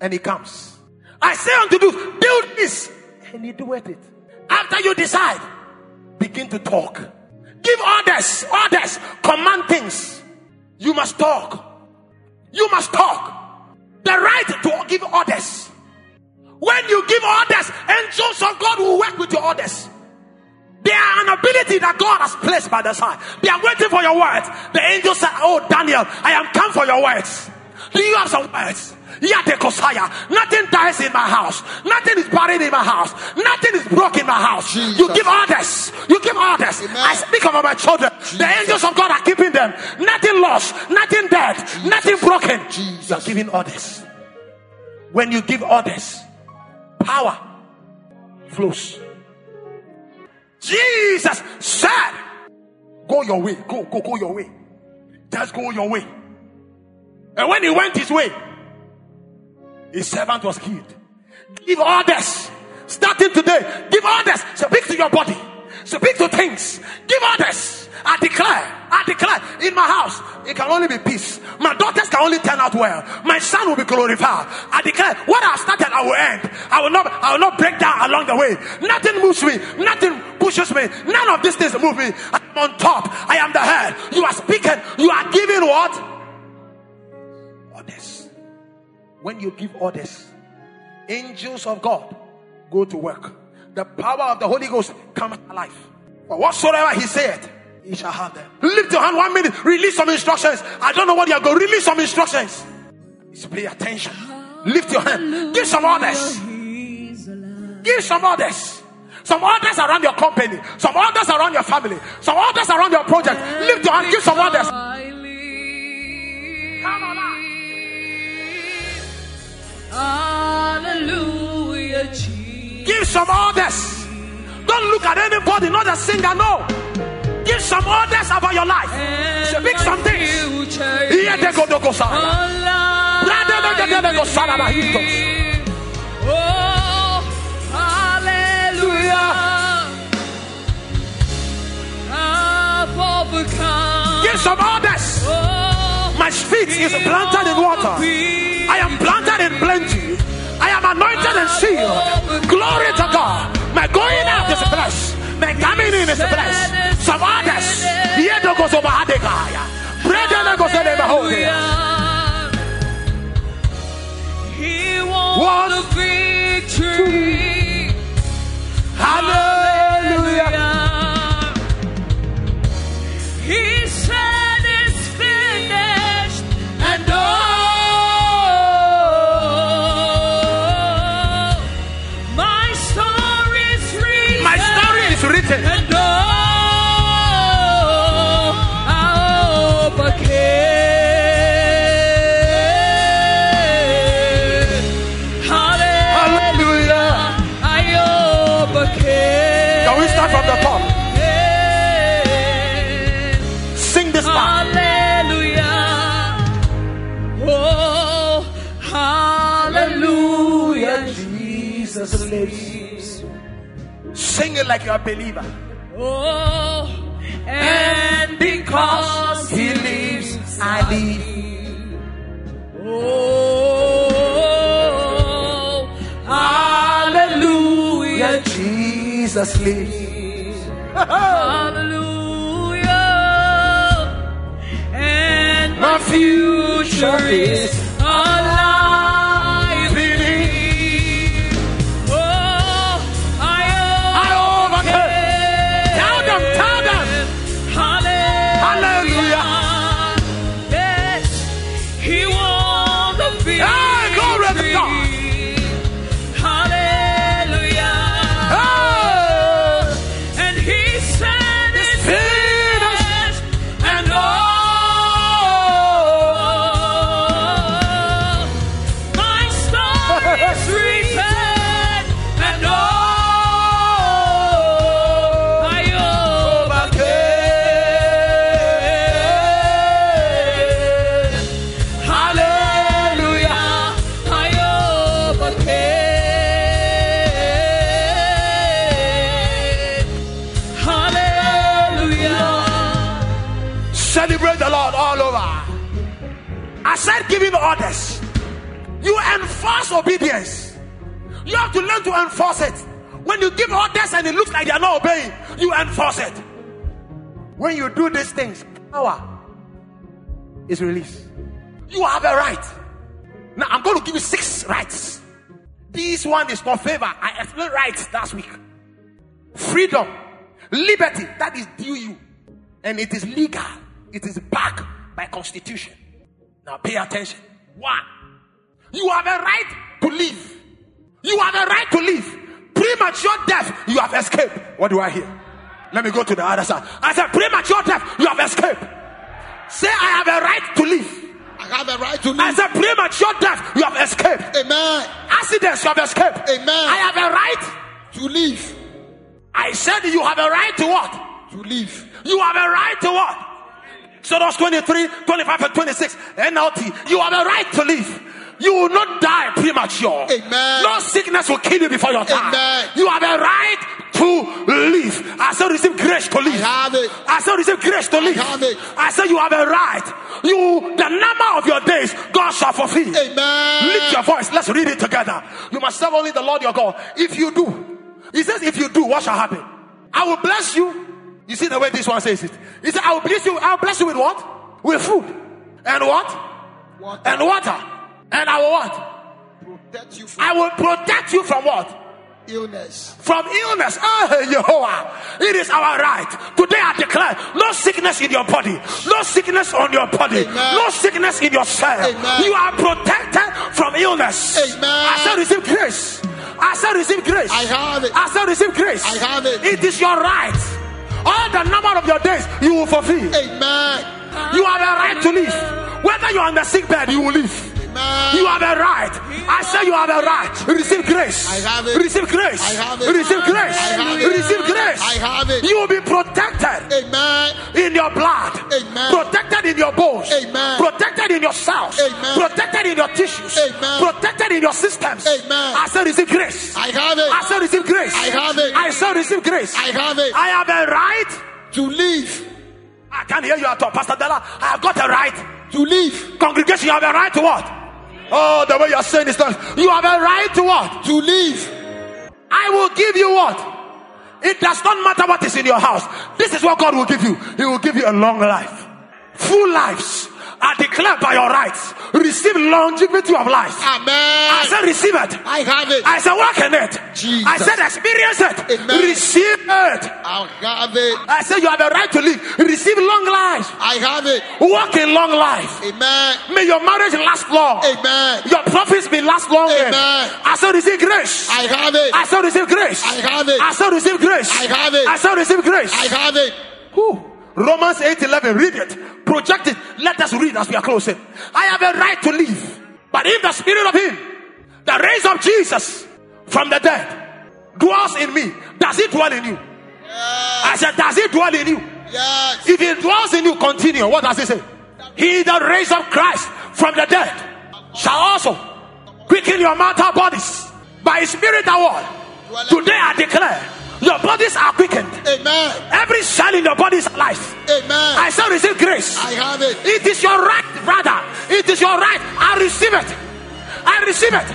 And he comes. I say unto this, build this. And he doeth it. After you decide, begin to talk. Give orders, orders, command things. You must talk. You must talk. The right to give orders. When you give orders, angels of God will work with your orders. They are an ability that God has placed by the side. They are waiting for your words. The angels said, Oh, Daniel, I am come for your words. Do you have some words? Nothing dies in my house. Nothing is buried in my house. Nothing is broken in my house. Jesus. You give orders. You give orders. Amen. I speak about my children. The angels of God are keeping them. Nothing lost. Nothing dead. Nothing broken. Jesus. You are giving orders. When you give orders, power flows. Jesus said, Go your way. Go, go, go your way. Just go your way. And when he went his way, his servant was killed. Give orders. Starting today, give orders. Speak to your body. Speak to things. Give orders. I declare, I declare in my house, it can only be peace. My daughters can only turn out well. My son will be glorified. I declare, what I've started, I will end. I will not, I will not break down along the way. Nothing moves me. Nothing pushes me. None of these things move me. I'm on top. I am the head. You are speaking. You are giving what? When you give orders, angels of God go to work. The power of the Holy Ghost comes alive. Whatsoever He said, He shall have them. Lift your hand one minute. Release some instructions. I don't know what you are going. To release some instructions. Just pay attention. Lift your hand. Give some orders. Give some orders. Some orders around your company. Some orders around your family. Some orders around your project. Lift your hand. Give some orders. Hallelujah, Jesus. Give some orders. Don't look at anybody, not a singer, no. Give some orders about your life. Speak some things. Here they go, my feet is planted in water. I am planted in plenty. I am anointed and sealed. Glory to God. My going out is a bless. My coming in is a bless. Some others, Yedo goes over Hadegaya. Brethren goes over Hodia. He won the victory. Hallelujah. Jesus lives. Sing it like you're a believer. Oh, and because He lives, I live. Oh, hallelujah. Jesus lives. Hallelujah. And my future is orders. You enforce obedience. You have to learn to enforce it. When you give orders and it looks like they are not obeying, you enforce it. When you do these things, power is released. You have a right. Now I'm going to give you six rights. This one is for favor. I explained rights last week. Freedom, liberty, that is due you. And it is legal. It is backed by constitution. Now pay attention. One, you have a right to live. You have a right to live. Premature death, you have escaped. What do I hear? Let me go to the other side. I said, premature death, you have escaped. Say, I have a right to live. I have a right to live. I said, premature death, you have escaped. Amen. Accidents, you have escaped. Amen. I have a right. To live. I said, you have a right to what? To live. You have a right to what? Exodus 23, 25, and 26. NLT. You have a right to live. You will not die premature. Amen. No sickness will kill you before your time. Amen. You have a right to live. I said receive grace to live. I have it. I said receive grace to live. have it. I said you have a right. You the number of your days God shall fulfill. Amen. Lift your voice. Let's read it together. You must serve only the Lord your God. If you do, He says, if you do, what shall happen? I will bless you. You see the way this one says it. He said, I will bless you. I will bless you with what? With food and what? Water. And water. And I will what? Protect you from I will protect you from what? illness. From illness. Oh, Jehovah. It is our right. Today I declare no sickness in your body. No sickness on your body. Amen. No sickness in your cell. Amen. You are protected from illness. Amen. I said receive grace. I said receive grace. I have it. I said receive grace. I have it. It is your right. All the number of your days you will fulfill. Amen. You have a right to live. Whether you're on the sick bed, you will live. Amen. You have a right. I say you have a right. Receive grace. I have it. Receive grace. I have it. Receive grace. I have it. Receive grace. I have it. You will be protected Amen. in your blood. Amen. Protected in your bones. Amen. Protected in your cells. Amen. Protected in your tissues. Amen. Protected in your systems. Amen. I say receive grace. I have it. I say receive grace. I have it. I say receive grace. I have it. I have a right. To live. I can't hear you at all, Pastor Della. I have got a right. To live. Congregation, you have a right to what? Oh, the way you're saying this, you have a right to what? To live. I will give you what? It does not matter what is in your house. This is what God will give you. He will give you a long life, full lives. I declare by your rights, receive longevity of life. Amen. I said, receive it. I have it. I said, walk in it. Jesus. I said, experience it. Amen. Receive it. I have it. I said, you have a right to live. Receive long life. I have it. Walk in long life. Amen. May your marriage last long. Amen. Your profits be last long. Amen. I said, receive grace. I have it. I said, receive grace. I have it. I said, receive grace. I have it. I said, receive grace. I have it. Whew. Romans 8 11, read it. Project it. Let us read as we are closing. I have a right to live. But if the spirit of him that raised up Jesus from the dead dwells in me, does it dwell in you? Yes. I said, does it dwell in you? Yes. If it dwells in you, continue. What does it say? He that raised up Christ from the dead shall also quicken your mortal bodies by his spirit word. Today I declare your bodies are quickened. Amen. Every cell in your body is alive. Amen. I shall receive grace. I have it. It is your right, brother. It is your right. I receive it. I receive it.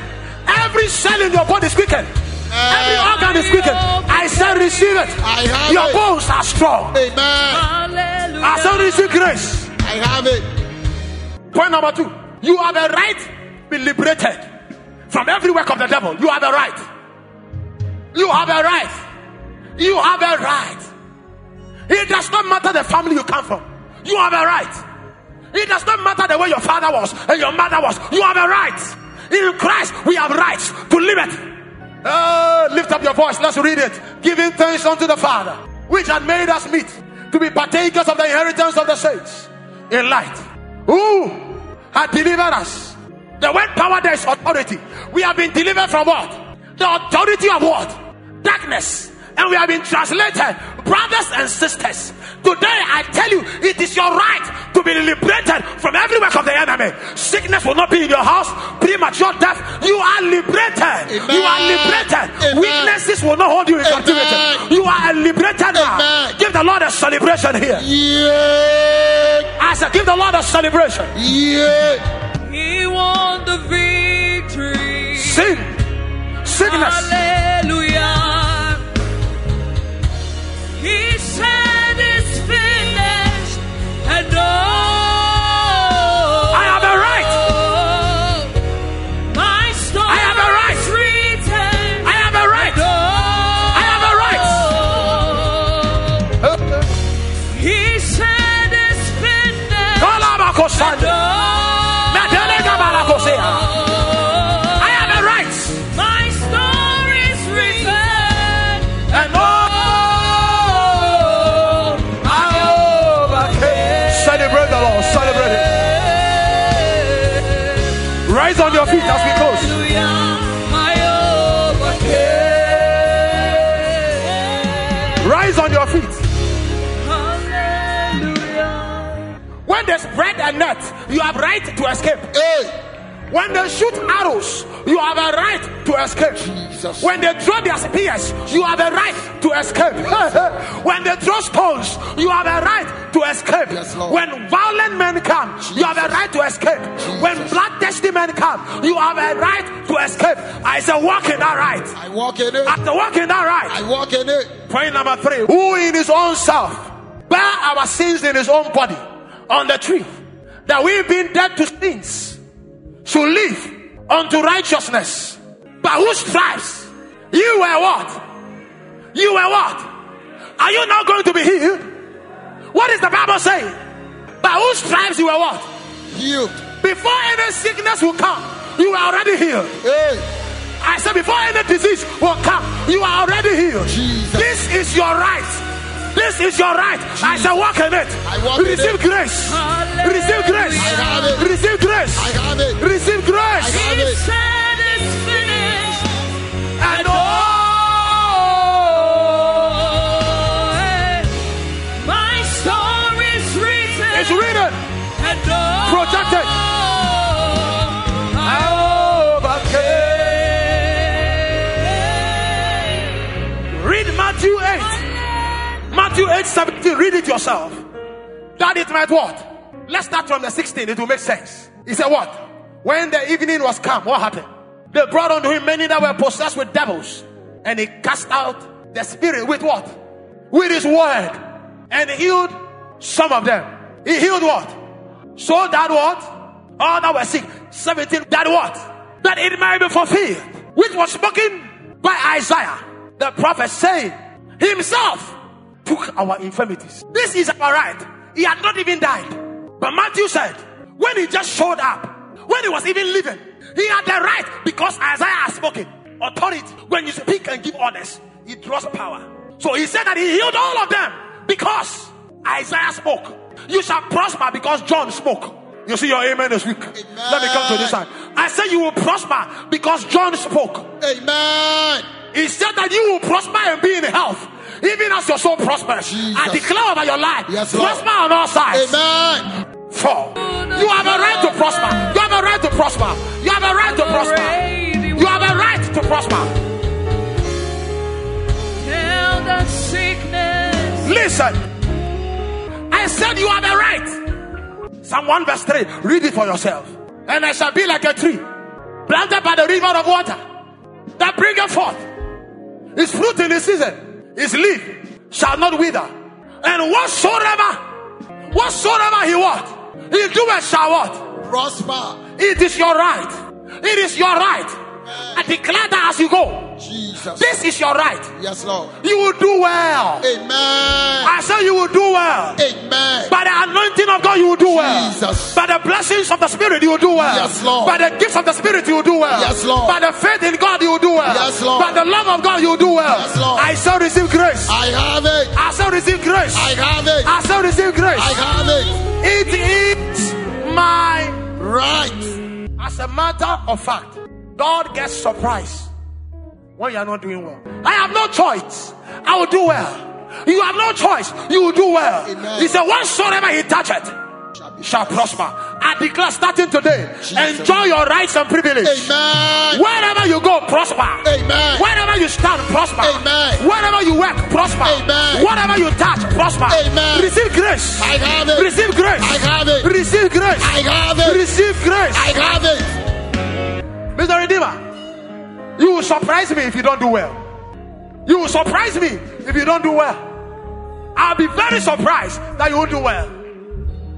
Every cell in your body is quickened. Every organ is quickened. I shall receive it. I have Your it. bones are strong. Amen. Hallelujah. I shall receive grace. I have it. Point number two. You have a right to be liberated from every work of the devil. You have a right. You have a right. You have a right. It does not matter the family you come from. You have a right. It does not matter the way your father was and your mother was. You have a right. In Christ, we have rights to live it. Uh, lift up your voice. Let's read it. Giving thanks unto the Father, which had made us meet to be partakers of the inheritance of the saints in light. Who had delivered us? The word power there is authority. We have been delivered from what? The authority of what? Darkness. And we have been translated, brothers and sisters. Today I tell you, it is your right to be liberated from every work of the enemy. Sickness will not be in your house, premature death. You are liberated. You are liberated. Amen. Weaknesses will not hold you in Amen. captivity. You are liberated now. Give the Lord a celebration here. Yeah. I said, give the Lord a celebration. Yeah. He won the victory. Sin, sickness, Hallelujah. When they spread you have right to escape. Hey. When they shoot arrows, you have a right to escape. Jesus. When they throw their spears, you have a right to escape. when they throw stones, you have a right to escape. Yes, when violent men come, you have a right to escape. When bloodthirsty men come, you have a right to escape. I say, walk in that right. I walk in it. After walking that right, I walk in it. Point number three. Who in his own self bear our sins in his own body on the tree, that we being dead to sins should live unto righteousness. By whose stripes you were what? You were what? Are you now going to be healed? What is the Bible saying? By whose stripes you were what? Healed. Before any sickness will come, you are already healed. Hey. I said, before any disease will come, you are already healed. Jesus. This is your right. This is your right. I shall walk in it. Walk Receive grace. Receive grace. Receive grace. I have it. Receive grace. 8. 17. Read it yourself. That it might what? Let's start from the 16. It will make sense. He said, What? When the evening was come, what happened? They brought unto him many that were possessed with devils, and he cast out the spirit with what? With his word, and healed some of them. He healed what? So that what? All that were sick. 17. That what? That it might be fulfilled. Which was spoken by Isaiah, the prophet, saying, Himself took our infirmities. This is our right. He had not even died. But Matthew said, when he just showed up, when he was even living, he had the right because Isaiah has spoken. Authority. When you speak and give orders, it draws power. So he said that he healed all of them because Isaiah spoke. You shall prosper because John spoke. You see, your amen is weak. Let me come to this side. I said you will prosper because John spoke. Amen. He said that you will prosper and be in health, even as your soul prospers. I declare over your life, Yes, prosper on all sides. Amen. Four. You have a right to prosper. You have a right to prosper. You have a right to prosper. You have a right to prosper. Tell the sickness. Listen. I said you have a right. Psalm 1 verse 3. Read it for yourself. And I shall be like a tree planted by the river of water that bringeth forth its fruit in the season. His leaf shall not wither. And whatsoever, whatsoever he what, he doeth shall what? Prosper. It is your right. It is your right. I declare that as you go. Jesus. This is your right. Yes, Lord. You will do well. Amen. I say you will do well. Amen. By the anointing of God, you will do well. Jesus. By the blessings of the Spirit, you will do well. Yes, Lord. By the gifts of the Spirit, you will do well. Yes, Lord. By the faith in God, you will do well. Yes, Lord. By the love of God, you will do well. Yes, Lord. I shall receive grace. I have it. I shall receive grace. I have it. I shall receive grace. I have it. It is my Right. As a matter of fact, God gets surprised when you are not doing well. I have no choice. I will do well. You have no choice. You will do well. Amen. He said, Whatsoever he toucheth Shall prosper. I declare starting today, Jesus. enjoy your rights and privilege. Amen. Wherever you go, prosper. Amen. Wherever you stand, prosper. Amen. Wherever you work, prosper. Amen. Whatever you touch, prosper. Amen. Receive grace. I have it. Receive grace. I have it. Receive grace. I have it. Receive grace. I have it. Mr. Redeemer, you will surprise me if you don't do well. You will surprise me if you don't do well. I'll be very surprised that you won't do well.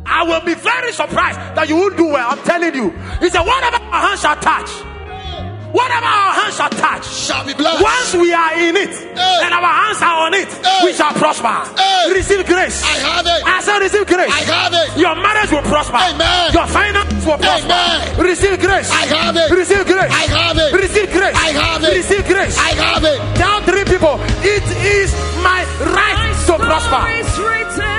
I will be very surprised that you won't do well. I'm telling you. He said, whatever our hands shall touch, whatever our hands shall touch, Shall be blessed. once we are in it Hey. and our hands are on it, Hey. we shall prosper. Hey. Receive grace. I have it. I said, receive grace. I have it. Your marriage will prosper. Amen. Your finances will prosper. Amen. Receive grace. I have it. Receive grace. I have it. Receive grace. I have it. Receive grace. I have it. Tell three people, it is my right to prosper. Story's written,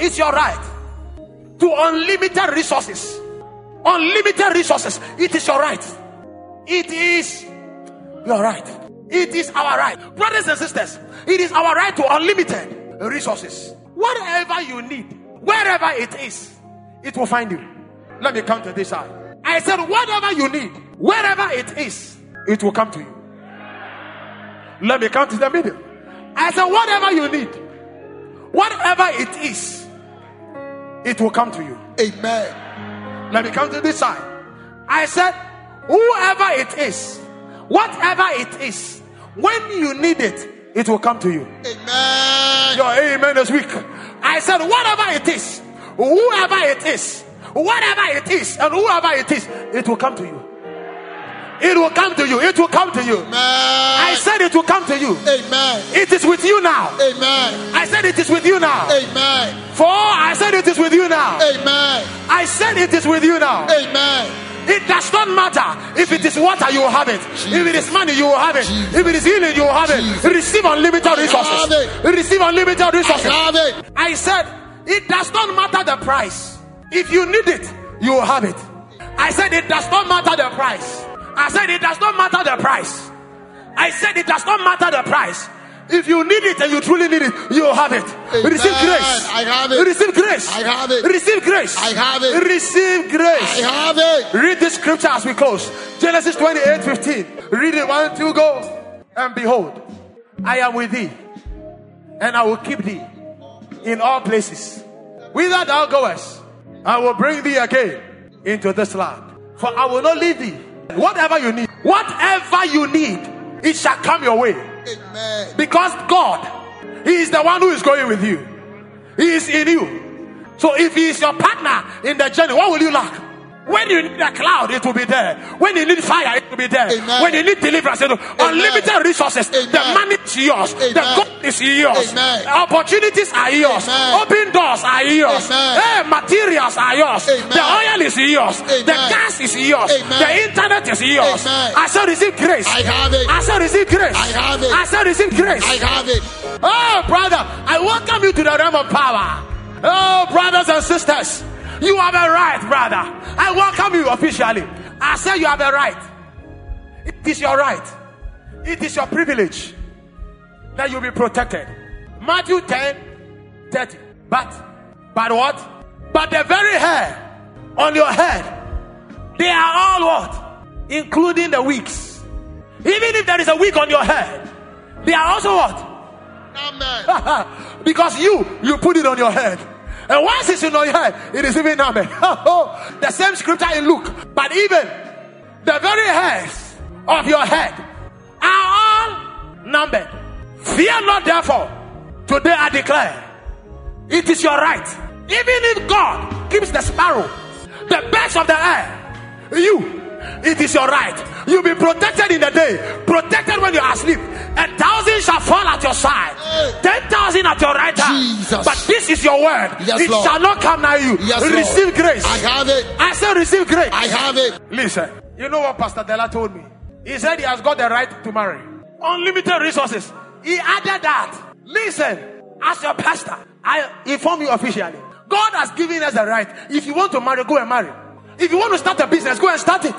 It's your right to unlimited resources. Unlimited resources. It is your right. It is your right. It is our right. Brothers and sisters, it is our right to unlimited resources. Whatever you need, wherever it is, it will find you. Let me come to this side. I said, whatever you need, wherever it is, it will come to you. Let me come to the middle. I said, whatever you need, whatever it is, it will come to you. Amen. Let me come to this side. I said, whoever it is, whatever it is, when you need it, it will come to you. Amen. Your amen is weak. I said, whatever it is, whoever it is, whatever it is, and whoever it is, it will come to you. It will come to you. It will come to you. Amen. I said it will come to you. Amen. It is with you now. Amen. I said it is with you now. Amen. For I said it is with you now. Amen. I said it is with you now. Amen. It does not matter if it is water, you will have it. If it is money, you will have it. Jesus. If it is healing, you will have it. Jesus. Receive unlimited resources. Receive unlimited resources. I. I said it does not matter the price. If you need it, you will have it. I said it does not matter the price. I said it does not matter the price. I said it does not matter the price. If you need it and you truly need it, you will have it. Receive grace. I have it. Receive grace. I have it. Receive grace. I have it. Receive grace. I have it. Read this scripture as we close. Genesis 28 15. Read it one, two, go. And behold, I am with thee, and I will keep thee in all places. Whither thou goest, I will bring thee again into this land. For I will not leave thee. Whatever you need, whatever you need, it shall come your way. Amen. Because God, He is the one who is going with you. He is in you. So if He is your partner in the journey, what will you lack? When you need a cloud, it will be there. When you need fire, it will be there. Amen. When you need deliverance, it will, unlimited resources. The money is yours. The Amen. God is yours. Amen. Opportunities are yours. Amen. Open doors are yours. Amen. Hey, materials are yours. Amen. The oil is yours. The gas is yours. Amen. The internet is yours. Amen. I shall receive grace. I have it. I shall receive grace. I have it. I shall receive grace. I have it. Oh, brother, I welcome you to the realm of power. Oh, brothers and sisters, you have a right, brother. I welcome you officially. I say you have a right. It is your right. It is your privilege that you be protected. Matthew 10 30. But, but what? But the very hair on your head, they are all what? Including the wigs. Even if there is a wig on your head, they are also what? Amen. because you you put it on your head and once it's in your head it is even numbered oh, the same scripture in luke. But even the very hairs of your head are all numbered. Fear not therefore. Today i declare it is your right. Even if god keeps the sparrow the birds of the air you it is your right. You'll be protected in the day, protected when you are asleep. A thousand shall fall at your side, ten at your right hand. Jesus. But this is your word. Yes, it Lord. shall not come nigh you. Yes, Lord. receive grace. I have it. I said, receive grace. I have it. Listen, you know what Pastor Della told me? He said he has got the right to marry. Unlimited resources. He added that. Listen, as your pastor, I inform you officially. God has given us the right. If you want to marry, go and marry. If you want to start a business, go and start it.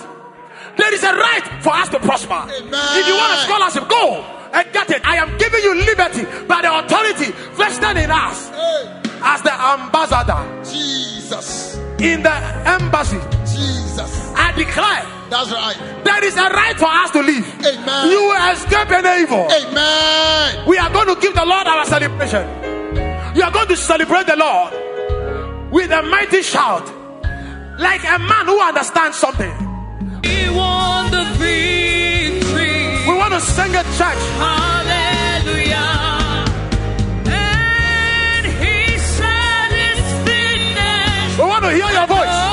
There is a right for us to prosper. If you want a scholarship, go and get it. I am giving you liberty by the authority vested in us Hey, as the ambassador Jesus. in the embassy. Jesus. I declare That's right. there is a right for us to live. Amen. You will escape any evil. Amen. We are going to give the Lord our celebration. You are going to celebrate the Lord with a mighty shout, like a man who understands something. He won the victory. We want to sing a church. Hallelujah. And he said it's finished. We want to hear your voice.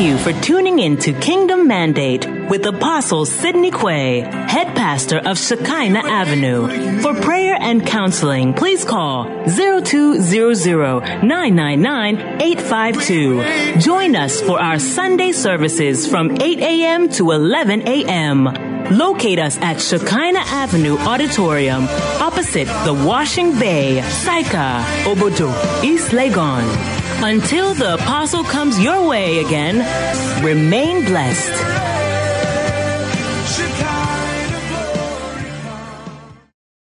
You for tuning in to Kingdom Mandate with Apostle Sidney Quay, head pastor of Shekinah Avenue. For prayer and counseling, please call 0200-999-852. Join us for our Sunday services from 8 a.m. to 11 a.m. Locate us at Shekinah Avenue Auditorium, opposite the Washing Bay, Saika, Obodo, East Legon. Until the apostle comes your way again, remain blessed.